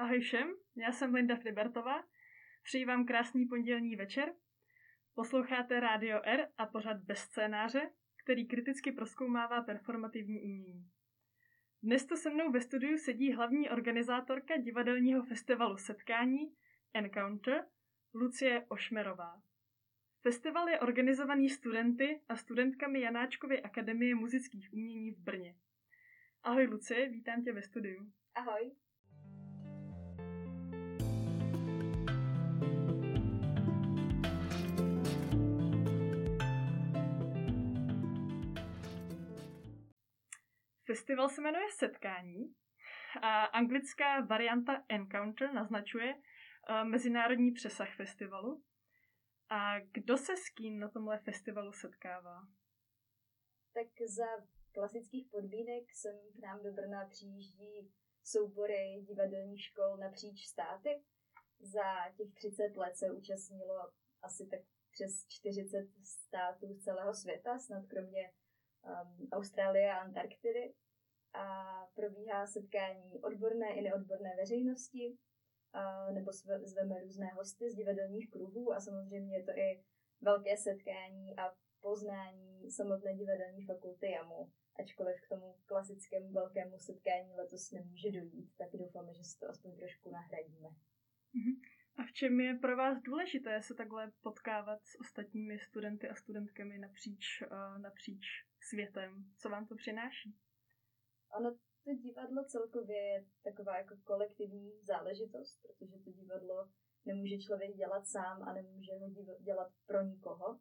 Ahoj všem, já jsem Linda Fribertová. Přeji vám krásný pondělní večer. Posloucháte Rádio R a pořad bez scénáře, který kriticky proskoumává performativní umění. Dnes to se mnou ve studiu sedí hlavní organizátorka divadelního festivalu Setkání Encounter, Lucie Ošmerová. Festival je organizovaný studenty a studentkami Janáčkovy akademie muzických umění v Brně. Ahoj Lucie, vítám tě ve studiu. Ahoj. Festival se jmenuje Setkání a anglická varianta Encounter naznačuje uh, mezinárodní přesah festivalu. A kdo se s kým na tomhle festivalu setkává? Tak za klasických podmínek sem k nám do Brna přijíždí soubory divadelních škol napříč státy. Za těch 30 let se účastnilo asi tak přes 40 států z celého světa, snad kromě um, Austrálie a Antarktidy. A probíhá setkání odborné i neodborné veřejnosti, uh, nebo zveme různé hosty z divadelních kruhů a samozřejmě je to i velké setkání a poznání samotné divadelní fakulty JAMU ačkoliv k tomu klasickému velkému setkání letos nemůže dojít, tak doufáme, že si to aspoň trošku nahradíme. Mhm. A v čem je pro vás důležité se takhle potkávat s ostatními studenty a studentkami napříč, napříč světem? Co vám to přináší? Ono to divadlo celkově je taková jako kolektivní záležitost, protože to divadlo nemůže člověk dělat sám a nemůže ho dělat pro nikoho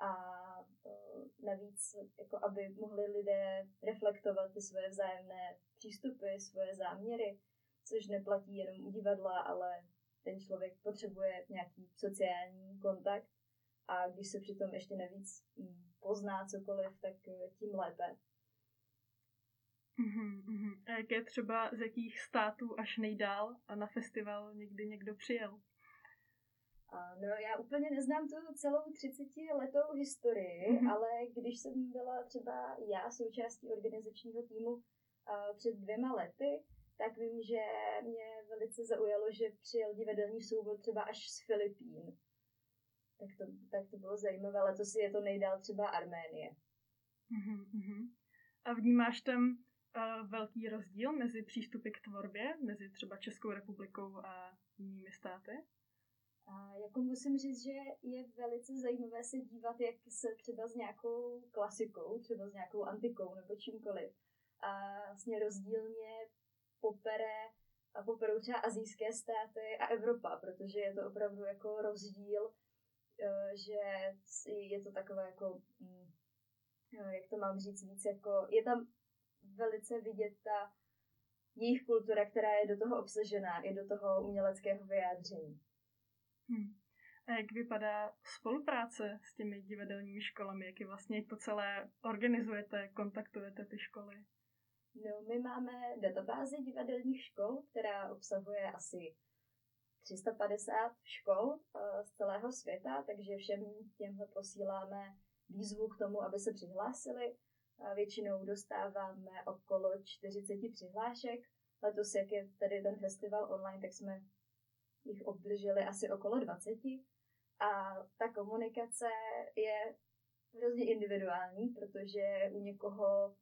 a uh, navíc, jako aby mohli lidé reflektovat ty svoje vzájemné přístupy, svoje záměry, což neplatí jenom u divadla, ale ten člověk potřebuje nějaký sociální kontakt a když se přitom ještě navíc hm, pozná cokoliv, tak e, tím lépe. Mm-hmm. A jak je třeba z jakých států až nejdál a na festival někdy někdo přijel? No, já úplně neznám tu celou 30 letou historii, mm-hmm. ale když jsem byla třeba já součástí organizačního týmu uh, před dvěma lety, tak vím, že mě velice zaujalo, že přijel divadelní soubor třeba až z Filipín. Tak to, tak to bylo zajímavé, ale si je to nejdál třeba Arménie. Mm-hmm. A vnímáš tam uh, velký rozdíl mezi přístupy k tvorbě, mezi třeba Českou republikou a jinými státy? A jako musím říct, že je velice zajímavé se dívat, jak se třeba s nějakou klasikou, třeba s nějakou antikou nebo čímkoliv, a vlastně rozdílně popere a poperou třeba azijské státy a Evropa, protože je to opravdu jako rozdíl, že je to takové jako, mm, e, jak to mám říct víc, jako je tam velice vidět ta jejich kultura, která je do toho obsažená, i do toho uměleckého vyjádření. Hmm. A jak vypadá spolupráce s těmi divadelními školami? Jak je vlastně to celé organizujete, kontaktujete ty školy? No, my máme databázi divadelních škol, která obsahuje asi 350 škol uh, z celého světa, takže všem těmhle posíláme výzvu k tomu, aby se přihlásili. Většinou dostáváme okolo 40 přihlášek. Letos, jak je tady ten festival online, tak jsme jich obdrželi asi okolo 20 a ta komunikace je hrozně individuální, protože u někoho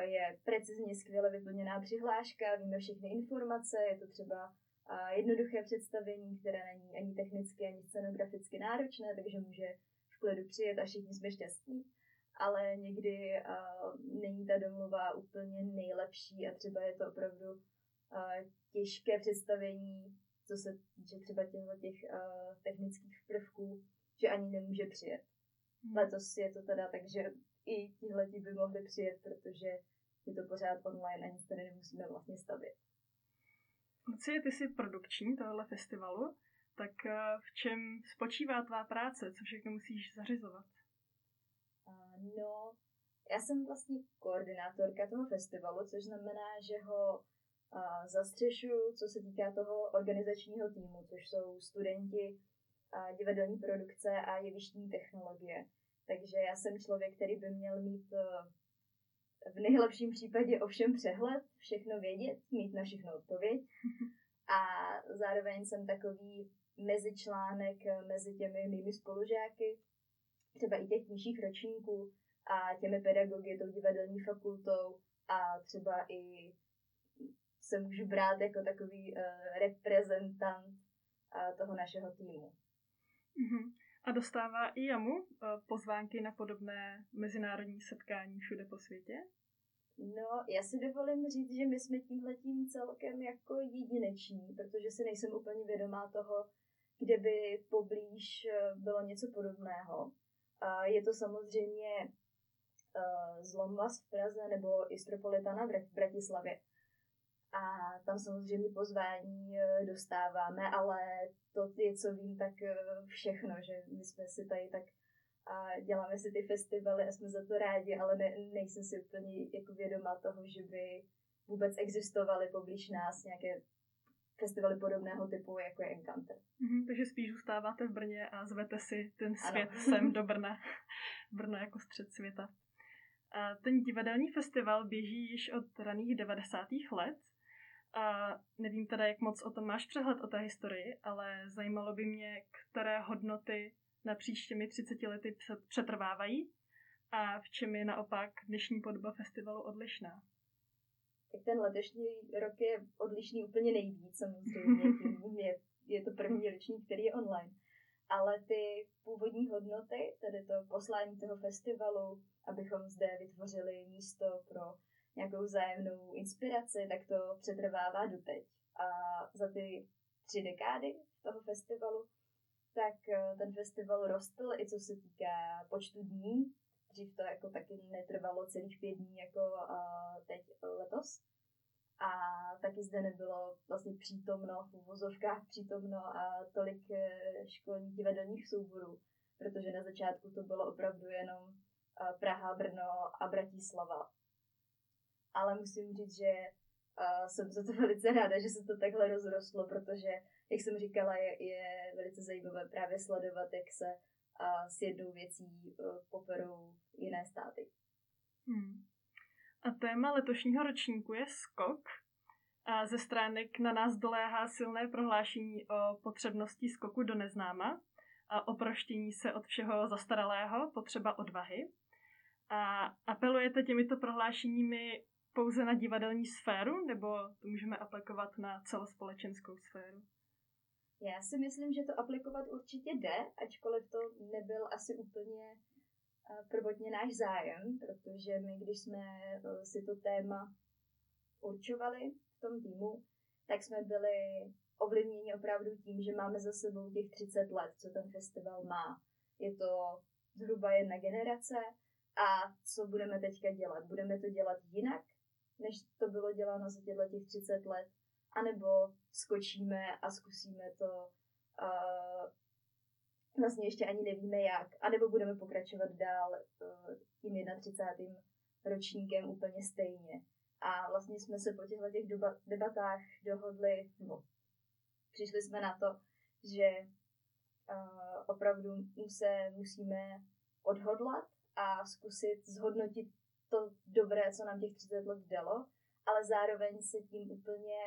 je precizně skvěle vyplněná přihláška, víme všechny informace, je to třeba jednoduché představení, které není ani technicky, ani scenograficky náročné, takže může v klidu přijet a všichni jsme šťastní. Ale někdy uh, není ta domluva úplně nejlepší a třeba je to opravdu uh, těžké představení co se týče třeba těchto těch uh, technických prvků, že ani nemůže přijet. Hmm. Letos je to teda tak, že i tihle by mohli přijet, protože je to pořád online a nic tady nemusíme vlastně stavět. Lucie, ty jsi produkční tohohle festivalu, tak uh, v čem spočívá tvá práce? Co všechno musíš zařizovat? No, já jsem vlastně koordinátorka toho festivalu, což znamená, že ho zastřešuju, co se týká toho organizačního týmu, což jsou studenti divadelní produkce a jevištní technologie. Takže já jsem člověk, který by měl mít v nejlepším případě ovšem přehled, všechno vědět, mít na všechno odpověď. zároveň jsem takový mezičlánek mezi těmi mými spolužáky, třeba i těch nižších ročníků a těmi pedagogy, tou divadelní fakultou a třeba i se můžu brát jako takový uh, reprezentant uh, toho našeho týmu. Mm-hmm. A dostává i jamu uh, pozvánky na podobné mezinárodní setkání všude po světě? No, já si dovolím říct, že my jsme tímhletím celkem jako jedineční, protože si nejsem úplně vědomá toho, kde by poblíž bylo něco podobného. Je to samozřejmě Zlomvaz v Praze nebo Istropolitana v Bratislavě. A tam samozřejmě pozvání e, dostáváme, ale to je, co vím, tak e, všechno, že my jsme si tady tak a děláme si ty festivaly a jsme za to rádi, ale ne, nejsem si úplně jako vědomá toho, že by vůbec existovaly poblíž nás nějaké festivaly podobného typu, jako je Encounter. Mm-hmm, takže spíš zůstáváte v Brně a zvete si ten svět ano. sem do Brna. Brno jako střed světa. A ten divadelní festival běží již od raných 90. let. A nevím teda, jak moc o tom máš přehled o té historii, ale zajímalo by mě, které hodnoty napříč těmi 30 lety přetrvávají a v čem je naopak dnešní podoba festivalu odlišná. Tak ten letošní rok je odlišný úplně nejvíc samozřejmě, tím je, je to první ročník, který je online. Ale ty původní hodnoty, tedy to poslání toho festivalu, abychom zde vytvořili místo pro nějakou vzájemnou inspiraci, tak to přetrvává doteď. A za ty tři dekády toho festivalu, tak eh, ten festival rostl i co se týká počtu dní. Dřív to jako taky netrvalo celých pět dní, jako teď letos. A taky zde nebylo vlastně přítomno, v uvozovkách přítomno a tolik eh, školních divadelních souborů, protože na začátku to bylo opravdu jenom Praha, Brno a Bratislava. Ale musím říct, že uh, jsem za to velice ráda, že se to takhle rozrostlo, protože, jak jsem říkala, je, je velice zajímavé právě sledovat, jak se uh, s jednou věcí uh, poperou jiné státy. Hmm. A téma letošního ročníku je skok. A ze stránek na nás doléhá silné prohlášení o potřebnosti skoku do neznáma a oproštění se od všeho zastaralého, potřeba odvahy. A apelujete těmito prohlášeními pouze na divadelní sféru, nebo to můžeme aplikovat na celospolečenskou sféru? Já si myslím, že to aplikovat určitě jde, ačkoliv to nebyl asi úplně eh, prvotně náš zájem, protože my, když jsme eh, si to téma určovali v tom týmu, tak jsme byli ovlivněni opravdu tím, že máme za sebou těch 30 let, co ten festival má. Je to zhruba jedna generace a co budeme teďka dělat? Budeme to dělat jinak, než to bylo děláno za těchto těch 30 let? A nebo skočíme a zkusíme to uh, vlastně ještě ani nevíme jak, a nebo budeme pokračovat dál uh, tím 31. ročníkem úplně stejně. A vlastně jsme se po těchto těch debatách dohodli, nebo přišli jsme na to, že uh, opravdu se musíme odhodlat a zkusit zhodnotit to dobré, co nám těch 30 let dalo, ale zároveň se tím úplně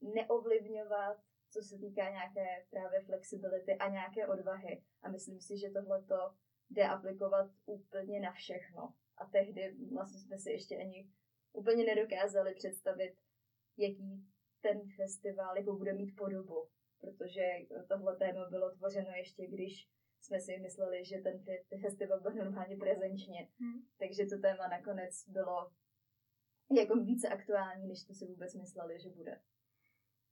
neovlivňovat, co se týká nějaké právě flexibility a nějaké odvahy. A myslím si, že tohle to jde aplikovat úplně na všechno. A tehdy vlastně jsme si ještě ani úplně nedokázali představit, jaký ten festival jako bude mít podobu. Protože tohle téma bylo tvořeno ještě, když jsme si mysleli, že ten festival byl normálně prezenčně. Hmm. Takže to téma nakonec bylo jako více aktuální, než jsme si vůbec mysleli, že bude.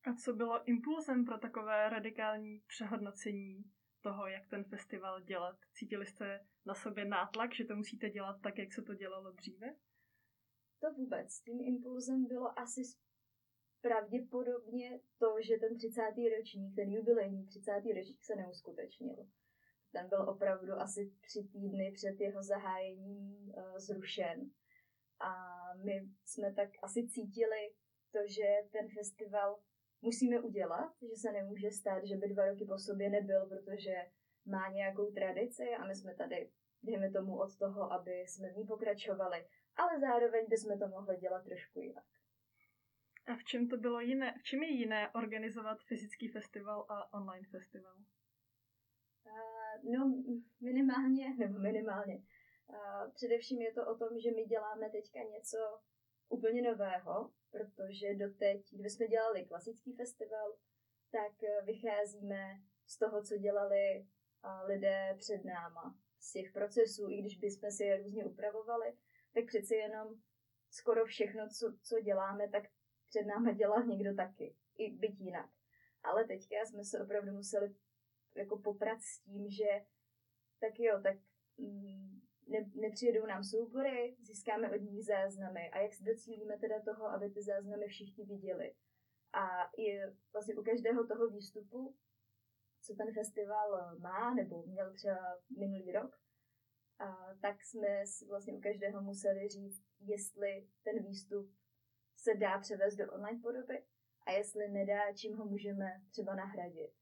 A co bylo impulsem pro takové radikální přehodnocení toho, jak ten festival dělat? Cítili jste na sobě nátlak, že to musíte dělat tak, jak se to dělalo dříve? To vůbec. Tím impulsem bylo asi pravděpodobně to, že ten 30. ročník, ten jubilejní 30. ročník se neuskutečnil ten byl opravdu asi tři týdny před jeho zahájením uh, zrušen. A my jsme tak asi cítili to, že ten festival musíme udělat, že se nemůže stát, že by dva roky po sobě nebyl, protože má nějakou tradici a my jsme tady, dejme tomu, od toho, aby jsme v ní pokračovali, ale zároveň bychom to mohli dělat trošku jinak. A v čem to bylo jiné? V čem je jiné organizovat fyzický festival a online festival? No, minimálně, nebo minimálně. Především je to o tom, že my děláme teďka něco úplně nového, protože doteď, když jsme dělali klasický festival, tak eh, vycházíme z toho, co dělali lidé před náma, z těch procesů, i když bychom si je různě upravovali, tak přeci jenom skoro všechno, co, co děláme, tak před náma dělal někdo taky, i byť jinak. Ale teďka jsme se opravdu museli jako poprat s tím, že tak jo, tak mm, ne, nepřijedou nám soubory, získáme od nich záznamy a jak se docílíme teda toho, aby ty záznamy všichni viděli. A je vlastně u každého toho výstupu, co ten festival má, nebo měl třeba minulý rok, a tak jsme vlastně u každého museli říct, jestli ten výstup se dá převést do online podoby a jestli nedá, čím ho můžeme třeba nahradit.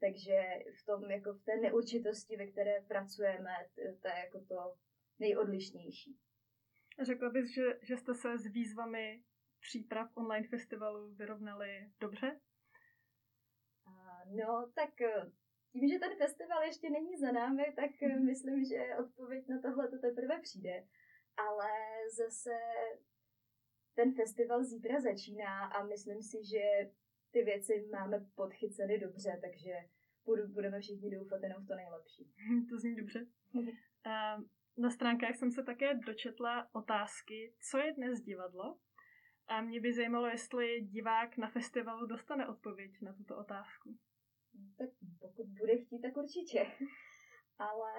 Takže v tom, jako v té neurčitosti, ve které pracujeme, to je jako to nejodlišnější. Řekla bys, že, že jste se s výzvami příprav online festivalu vyrovnali dobře? No, tak eh, tím, že ten festival ještě není za námi, tak eh, mhm. myslím, že odpověď na tohle to teprve přijde. Ale zase ten festival zítra začíná a myslím si, že ty věci máme podchyceny dobře, takže budeme všichni doufat jenom v to nejlepší. To zní dobře. Na stránkách jsem se také dočetla otázky, co je dnes divadlo. A mě by zajímalo, jestli divák na festivalu dostane odpověď na tuto otázku. Tak pokud bude chtít, tak určitě. Ale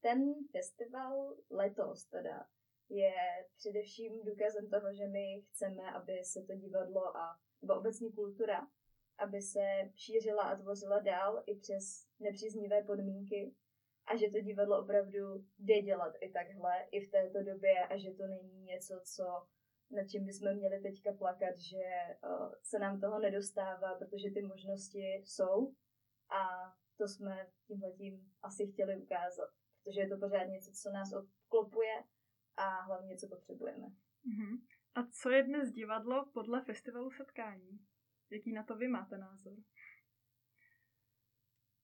ten festival letos teda je především důkazem toho, že my chceme, aby se to divadlo a nebo obecně kultura, aby se šířila a tvořila dál i přes nepříznivé podmínky a že to divadlo opravdu jde dělat i takhle, i v této době a že to není něco, co nad čím bychom měli teďka plakat, že uh, se nám toho nedostává, protože ty možnosti jsou a to jsme tímhletím asi chtěli ukázat, protože je to pořád něco, co nás obklopuje a hlavně, co potřebujeme. Uh-huh. A co je dnes divadlo podle festivalu setkání? Jaký na to vy máte názor?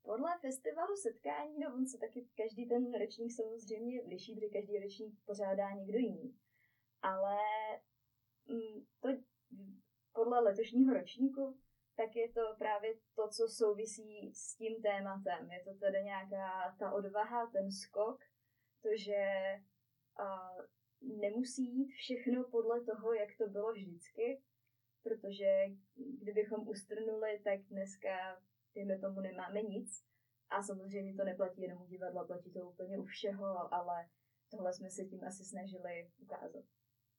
Podle festivalu setkání, no on se taky každý ten ročník samozřejmě liší, protože každý ročník pořádá někdo jiný. Ale mm, to podle letošního ročníku, tak je to právě to, co souvisí s tím tématem. Je to tedy nějaká ta odvaha, ten skok, to, že a, nemusí jít všechno podle toho, jak to bylo vždycky, protože kdybychom ustrnuli, tak dneska dejme tomu, nemáme nic. A samozřejmě to neplatí jenom u divadla, platí to úplně u všeho, ale tohle jsme se tím asi snažili ukázat.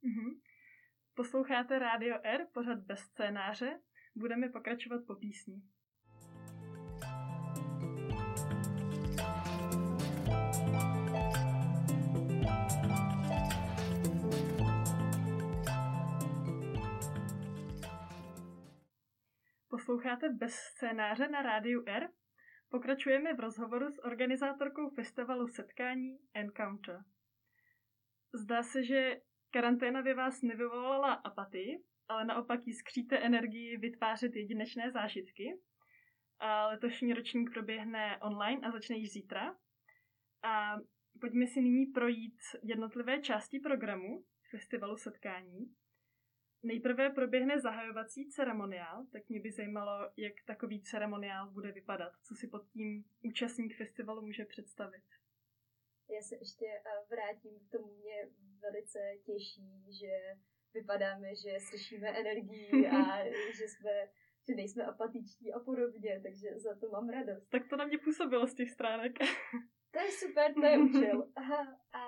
Mm-hmm. Posloucháte Rádio R, pořad bez scénáře. Budeme pokračovat po písni. Posloucháte bez scénáře na rádiu R? Pokračujeme v rozhovoru s organizátorkou festivalu setkání Encounter. Zdá se, že karanténa by vás nevyvolala apatii, ale naopak jí skříte energii vytvářet jedinečné zážitky. A letošní ročník proběhne online a začne již zítra. A pojďme si nyní projít jednotlivé části programu festivalu setkání. Nejprve proběhne zahajovací ceremoniál, tak mě by zajímalo, jak takový ceremoniál bude vypadat, co si pod tím účastník festivalu může představit. Já se ještě eh, vrátím k tomu, mě velice těší, že vypadáme, že slyšíme energii a že jsme že nejsme apatiční a podobně, takže za to mám radost. Tak to na mě působilo z těch stránek. to je super, to je účel. Aha, a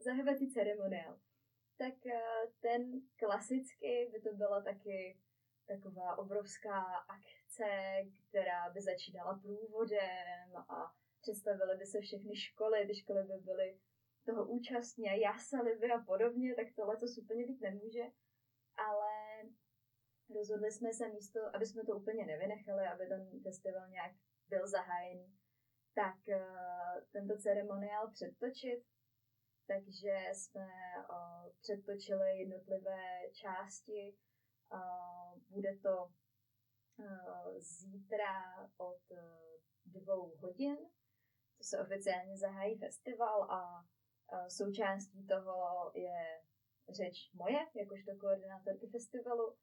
zahajovací ceremoniál tak eh, ten klasicky by to byla taky taková obrovská akce, která by začínala průvodem a představily by se všechny školy, ty školy by byly toho účastně, jásaly by a podobně, tak tohle to úplně být nemůže. Ale rozhodli jsme se místo, aby jsme to úplně nevynechali, aby ten festival nějak byl zahájený, tak uh, tento ceremoniál předtočit takže jsme o, předtočili jednotlivé části Bude to zítra od dvou hodin, to se oficiálně zahájí festival a součástí toho je řeč moje, jakožto koordinátorky festivalu,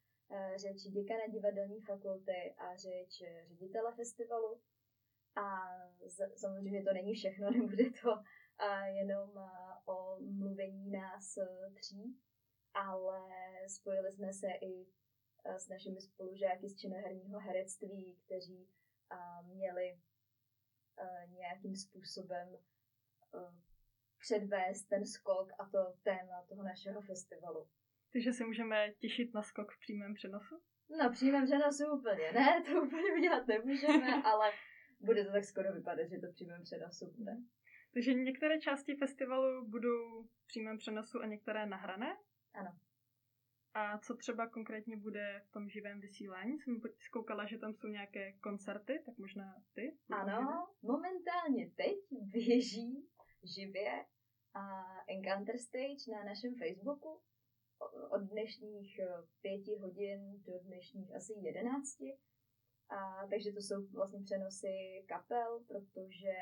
řeč děkana divadelní fakulty a řeč ředitele festivalu. A samozřejmě to není všechno, nebude to jenom o mluvení nás tří, ale spojili jsme se i s našimi spolužáky z činoherního herectví, kteří měli nějakým způsobem předvést ten skok a to téma toho našeho festivalu. Takže se můžeme těšit na skok v přímém přenosu? Na přímém přenosu úplně ne, to úplně udělat nemůžeme, ale bude to tak skoro vypadat, že to v přímém přenosu bude. Takže některé části festivalu budou v přímém přenosu a některé nahrané? Ano. A co třeba konkrétně bude v tom živém vysílání? Jsem zkoukala, že tam jsou nějaké koncerty, tak možná ty? Ano, momentálně teď běží živě a Encounter Stage na našem Facebooku od dnešních eh, pěti hodin do dnešních asi jedenácti. A, takže to jsou vlastně přenosy kapel, protože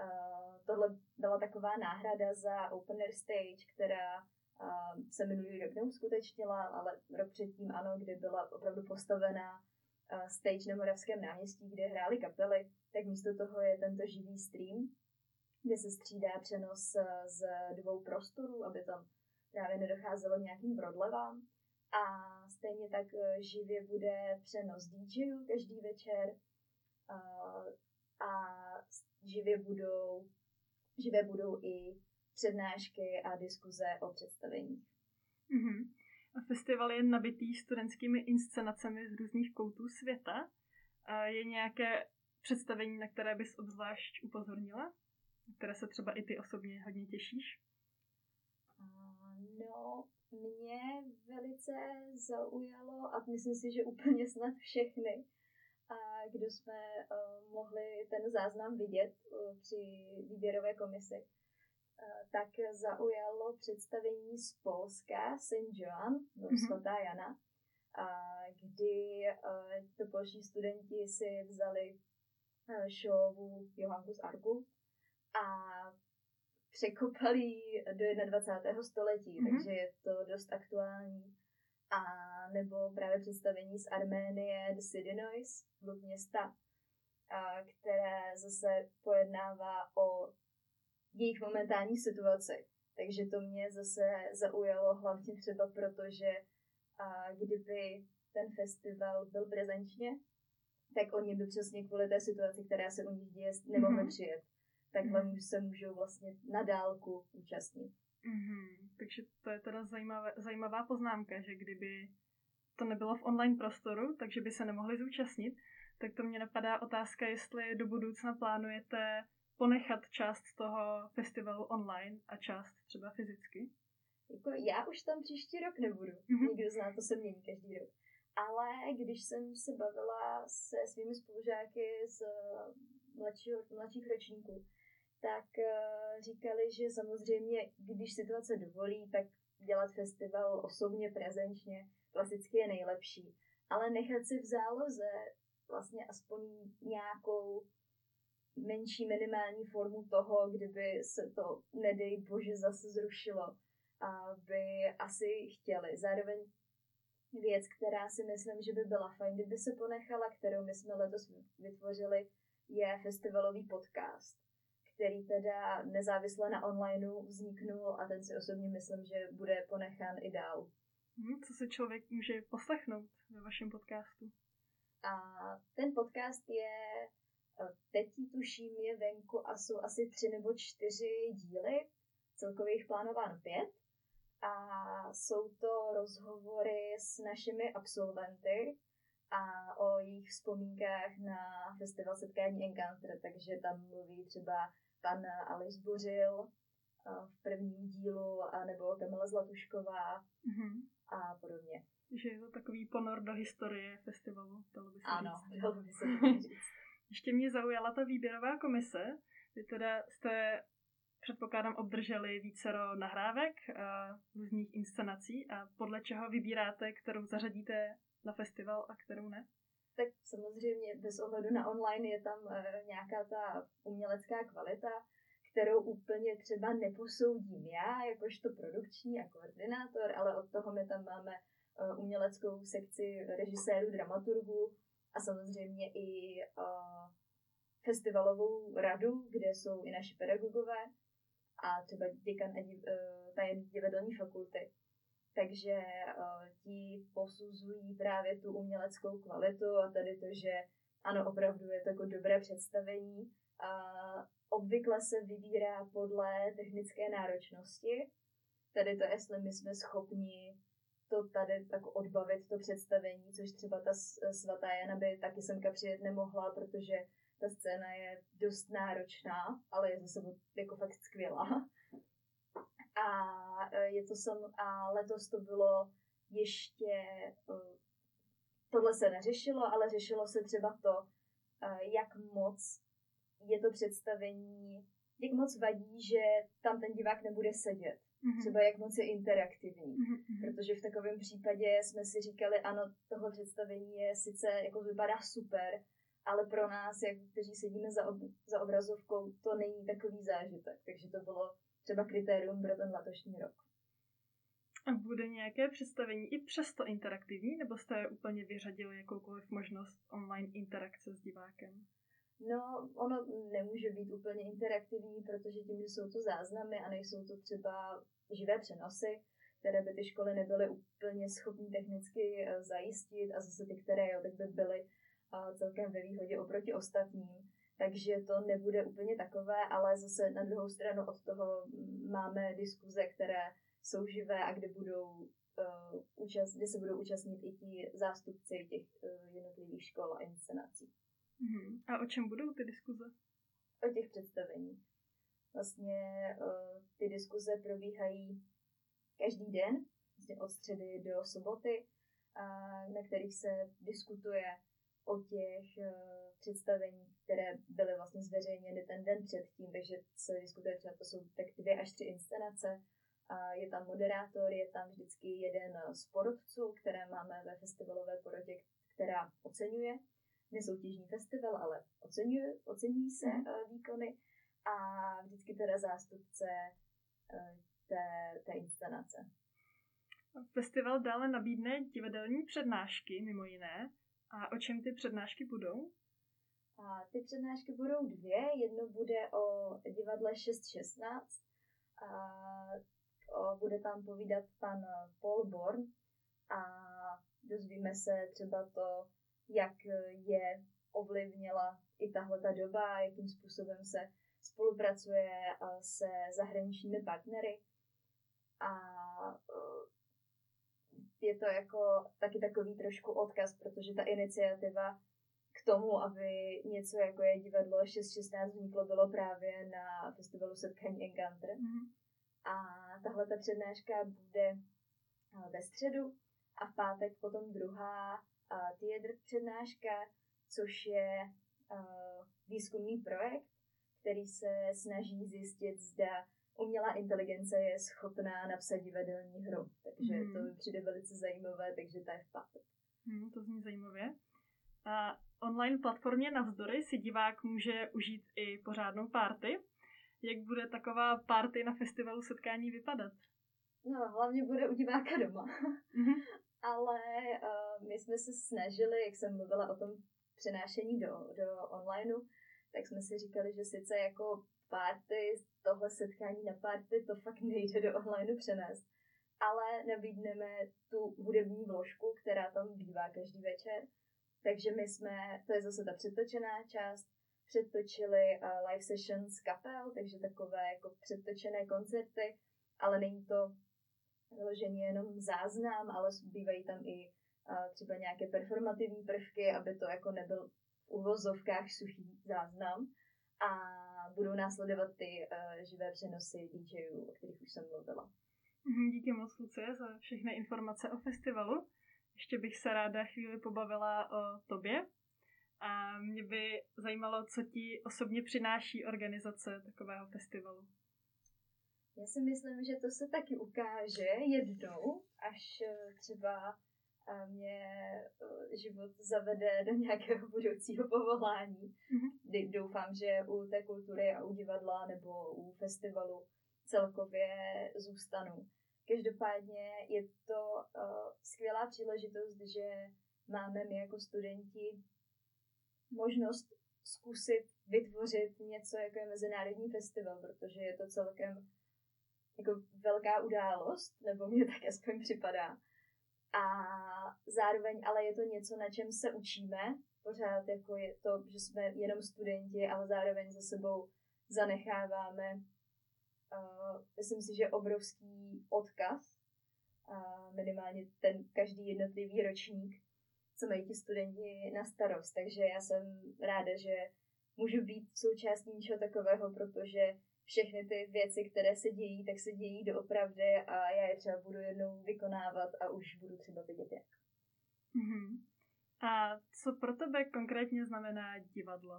uh, tohle byla taková náhrada za Open Air Stage, která uh, se minulý rok neuskutečnila, ale rok předtím ano, kdy byla opravdu postavená uh, stage na Moravském náměstí, kde hrály kapely, tak místo toho je tento živý stream, kde se střídá přenos z dvou prostorů, aby tam právě nedocházelo nějakým prodlevám. A stejně tak živě bude přenos DJů každý večer a živě budou, živě budou i přednášky a diskuze o představení. Mm-hmm. A festival je nabitý studentskými inscenacemi z různých koutů světa. A je nějaké představení, na které bys obzvlášť upozornila? Na které se třeba i ty osobně hodně těšíš? No, mě velice zaujalo a myslím si, že úplně snad všechny, kdo jsme uh, mohli ten záznam vidět uh, při výběrové komisi, uh, tak zaujalo představení z Polska St. Joan, mm-hmm. svatá Jana, a kdy to polští studenti si vzali showu Johanku z Arku a překopali do 21. století, mm-hmm. takže je to dost aktuální. A nebo právě představení z Arménie, The City Noise, hluk města, a které zase pojednává o jejich momentální situaci. Takže to mě zase zaujalo hlavně třeba proto, že a kdyby ten festival byl prezenčně, tak oni by přesně kvůli té situaci, která se u nich děje, nemohli mm-hmm. přijet takhle mm. se můžou vlastně na dálku účastnit. Mm-hmm. Takže to je teda zajímavé, zajímavá poznámka, že kdyby to nebylo v online prostoru, takže by se nemohli zúčastnit, tak to mě napadá otázka, jestli do budoucna plánujete ponechat část toho festivalu online a část třeba fyzicky? Jako já už tam příští rok nebudu. Mm-hmm. Nikdo zná, to se mění každý rok. Ale když jsem se bavila se svými spolužáky z mladšího, mladších ročníků, tak uh, říkali, že samozřejmě, když situace dovolí, tak dělat festival osobně, prezenčně, klasicky je nejlepší. Ale nechat si v záloze vlastně aspoň nějakou menší minimální formu toho, kdyby se to, nedej bože, zase zrušilo, aby asi chtěli. Zároveň věc, která si myslím, že by byla fajn, kdyby se ponechala, kterou my jsme letos vytvořili, je festivalový podcast který teda nezávisle na onlineu vzniknul a ten si osobně myslím, že bude ponechán i dál. Hmm, co se člověk může poslechnout ve vašem podcastu? A ten podcast je, eh, teď tuším, je venku a jsou asi tři nebo čtyři díly, celkově jich plánováno pět. A jsou to rozhovory s našimi absolventy a o jejich vzpomínkách na festival setkání Encounter, takže tam mluví třeba pan Aleš Bořil v prvním dílu, nebo Kamila Zlatušková mm-hmm. A podobně. Že je to takový ponor do historie festivalu, dalo by se ano, říct. dalo by se říct. Ještě mě zaujala ta výběrová komise. Vy teda jste předpokládám, obdrželi vícero nahrávek a různých inscenací a podle čeho vybíráte, kterou zařadíte na festival a kterou ne? Tak samozřejmě bez ohledu na online je tam uh, nějaká ta umělecká kvalita, kterou úplně třeba neposoudím já, jakožto produkční a koordinátor, ale od toho my tam máme uh, uměleckou sekci režisérů, dramaturgů a samozřejmě i uh, festivalovou radu, kde jsou i naši pedagogové a třeba děkan a div, uh, tajemník divadelní fakulty. Takže ti posuzují právě tu uměleckou kvalitu a tady to, že ano, opravdu je to jako dobré představení. A obvykle se vybírá podle technické náročnosti. Tady to, jestli my jsme schopni to tady tak odbavit, to představení, což třeba ta svatá Jana by taky semka přijet nemohla, protože ta scéna je dost náročná, ale je zase jako fakt skvělá. A e, je to sam, a letos to bylo ještě, e, tohle se neřešilo, ale řešilo se třeba to, e, jak moc je to představení, jak moc vadí, že tam ten divák nebude sedět. Mm-hmm. Třeba jak moc je interaktivní. Mm-hmm. Protože v takovém případě jsme si říkali, ano, tohle představení je sice, jako vypadá super, ale pro nás, jak, kteří sedíme za, ob, za obrazovkou, to není takový zážitek. Takže to bylo třeba kritérium pro ten letošní rok. A bude nějaké představení i přesto interaktivní, nebo jste úplně vyřadili jakoukoliv možnost online interakce s divákem? No, ono nemůže být úplně interaktivní, protože tím, že jsou to záznamy a nejsou to třeba živé přenosy, které by ty školy nebyly úplně schopní technicky eh, zajistit a zase ty, které jo, tak by byly eh, celkem ve výhodě oproti ostatním. Takže to nebude úplně takové, ale zase na druhou stranu od toho máme diskuze, které jsou živé a kde budou účast, kde se budou účastnit i ti zástupci těch jednotlivých škol a inscenací. Mm-hmm. A o čem budou ty diskuze? O těch představeních. Vlastně uh, ty diskuze probíhají každý den, vlastně od středy do soboty, a na kterých se diskutuje o těch uh, představeních, které byly vlastně zveřejněny ten den předtím, takže se diskutuje třeba, to jsou tak dvě až tři inscenace, a je tam moderátor, je tam vždycky jeden z porodců, které máme ve festivalové porodě, která oceňuje nesoutěžní festival, ale oceňují, oceňují se mm. výkony a vždycky teda zástupce eh, té, té inscenace. Festival dále nabídne divadelní přednášky, mimo jiné. A o čem ty přednášky budou? A ty přednášky budou dvě. Jedno bude o divadle 616. A o, bude tam povídat pan Paul Born a dozvíme se třeba to, jak je ovlivnila i tahle ta doba, jakým způsobem se spolupracuje se zahraničními partnery. A je to jako taky takový trošku odkaz, protože ta iniciativa k tomu, aby něco jako je divadlo 616 vzniklo, bylo právě na festivalu Setkání Encounter. Mm-hmm. A tahle ta přednáška bude ve středu a v pátek potom druhá Theater přednáška, což je výzkumný projekt, který se snaží zjistit, zda umělá inteligence je schopná napsat divadelní hru. Takže hmm. to mi přijde velice zajímavé, takže to je v pátek. Hmm, to zní zajímavě. A online platformě Navzdory si divák může užít i pořádnou party. Jak bude taková party na festivalu setkání vypadat? No, hlavně bude u diváka doma. Mm-hmm. Ale uh, my jsme se snažili, jak jsem mluvila o tom přenášení do, do onlineu, tak jsme si říkali, že sice jako party, tohle setkání na party, to fakt nejde do onlineu přenést. Ale nabídneme tu hudební vložku, která tam bývá každý večer. Takže my jsme, to je zase ta předtočená část, předtočili uh, live sessions kapel, takže takové jako předtočené koncerty, ale není to vyloženě jenom záznam, ale bývají tam i třeba nějaké performativní prvky, aby to jako nebyl v uvozovkách suchý záznam. A budou následovat ty živé přenosy DJů, o kterých už jsem mluvila. Mhm, díky moc, Lucie, za všechny informace o festivalu. Ještě bych se ráda chvíli pobavila o tobě. A mě by zajímalo, co ti osobně přináší organizace takového festivalu. Já si myslím, že to se taky ukáže jednou, až eh, třeba a mě eh, život zavede do nějakého budoucího povolání. Mm-hmm. Doufám, že u té kultury a u divadla nebo u festivalu celkově zůstanu. Každopádně je to uh, skvělá příležitost, že máme my jako studenti možnost zkusit vytvořit něco jako je Mezinárodní festival, protože je to celkem jako velká událost, nebo mě tak aspoň připadá. A zároveň ale je to něco, na čem se učíme. Pořád jako je to, že jsme jenom studenti, ale zároveň za sebou zanecháváme, uh, myslím si, že obrovský odkaz, uh, minimálně ten každý jednotlivý ročník, co mají ti studenti na starost. Takže já jsem ráda, že můžu být součástí něčeho takového, protože všechny ty věci, které se dějí, tak se dějí doopravdy a já je třeba budu jednou vykonávat a už budu třeba vidět jak. Mm-hmm. A co pro tebe konkrétně znamená divadlo?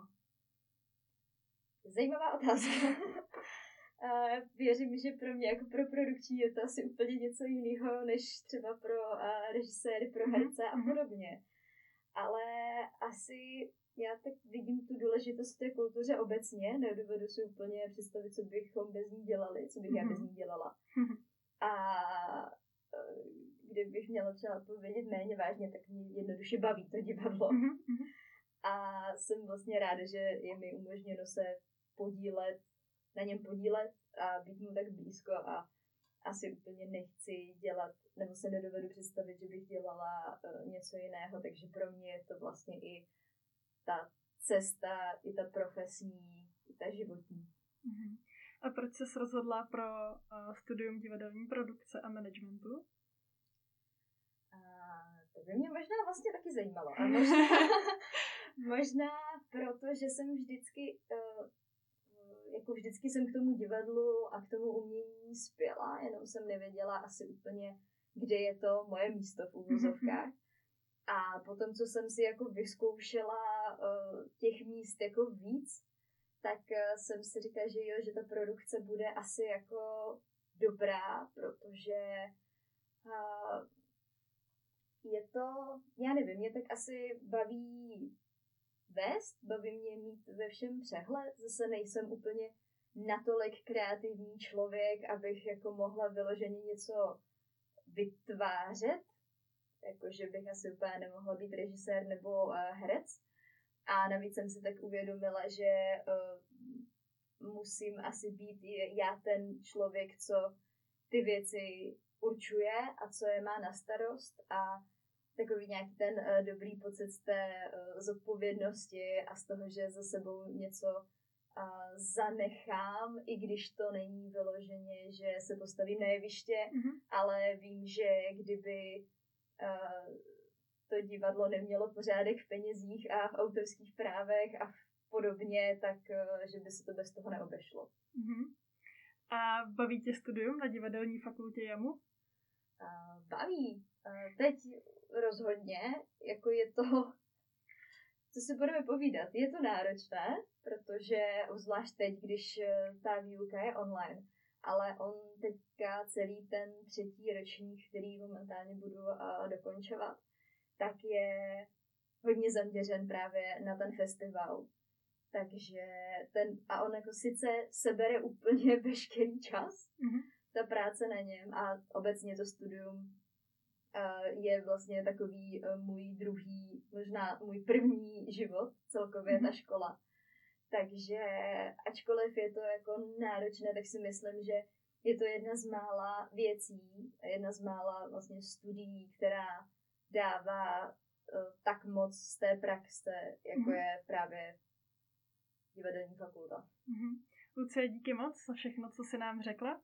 Zajímavá otázka. a věřím, že pro mě jako pro produkční je to asi úplně něco jiného, než třeba pro režiséry, pro mhm, herce a mhm. podobně. Ale asi já tak vidím tu důležitost v té kultuře obecně, nedovedu si úplně představit, co bychom bez ní dělali, co bych mm-hmm. já bez mhm. ní dělala. A e, kdybych měla třeba odpovědět méně vážně, tak mě jednoduše baví to divadlo. Mm-hmm. A jsem vlastně ráda, že je mi umožněno se podílet, na něm podílet a být mu tak blízko a asi úplně nechci dělat, nebo se nedovedu představit, že bych dělala uh, něco jiného, takže pro mě je to vlastně i ta cesta, i ta profesní, i ta životní. Uh-huh. A proč jsi rozhodla pro uh, studium divadelní produkce a managementu? A to by mě možná vlastně taky zajímalo. A možná, možná proto, že jsem vždycky uh, jako vždycky jsem k tomu divadlu a k tomu umění spěla, jenom jsem nevěděla asi úplně, kde je to moje místo v úvozovkách. A potom, co jsem si jako vyzkoušela uh, těch míst jako víc, tak uh, jsem si říkala, že jo, že ta produkce bude asi jako dobrá, protože uh, je to, já nevím, mě tak asi baví vést, baví mě mít ve všem přehled, zase nejsem úplně natolik kreativní člověk, abych jako mohla vyloženě něco vytvářet, jakože bych asi úplně nemohla být režisér nebo uh, herec. A navíc jsem si tak uvědomila, že uh, musím asi být já ten člověk, co ty věci určuje a co je má na starost a takový nějaký ten uh, dobrý pocit z té uh, zodpovědnosti a z toho, že za sebou něco uh, zanechám, i když to není vyloženě, že se postavím na jeviště, mm-hmm. ale vím, že kdyby uh, to divadlo nemělo pořádek v penězích a v autorských právech a podobně, tak uh, že by se to bez toho neobešlo. Mm-hmm. A baví tě studium na divadelní fakultě JAMu? Baví. Teď rozhodně, jako je to, co si budeme povídat, je to náročné, protože zvlášť teď, když eh, ta výuka je online, ale on teďka celý ten třetí ročník, který momentálně budu uh, dokončovat, tak je hodně zaměřen právě na ten festival. Takže ten, a on jako sice sebere úplně veškerý čas, mm-hmm. Ta práce na něm a obecně to studium je vlastně takový e, můj druhý, možná můj první život, celkově ta škola. Takže ačkoliv je to jako náročné, tak si myslím, že je to jedna z mála věcí, jedna z mála vlastně studií, která dává uh, tak moc z té praxe, jako mm-hmm. je právě divadelní fakulta. Mm-hmm. Lucie, díky moc za všechno, co si nám řekla.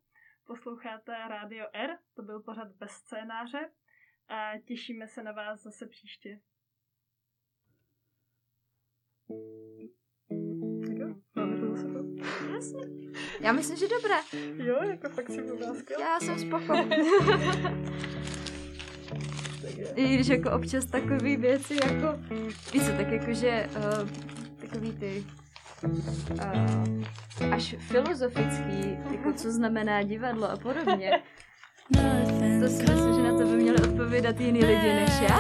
Posloucháte Radio R, to byl pořad bez scénáře a těšíme se na vás zase příště. Jasně. Já myslím, že dobré. Jo, jako fakt si byla Já jsem spokojená. I když jako občas takové věci, jako, víš co, tak jako, že uh, takový ty uh, až filozofický, jako co znamená divadlo a podobně. To si myslím, že na to by měli odpovědat jiní lidi než já.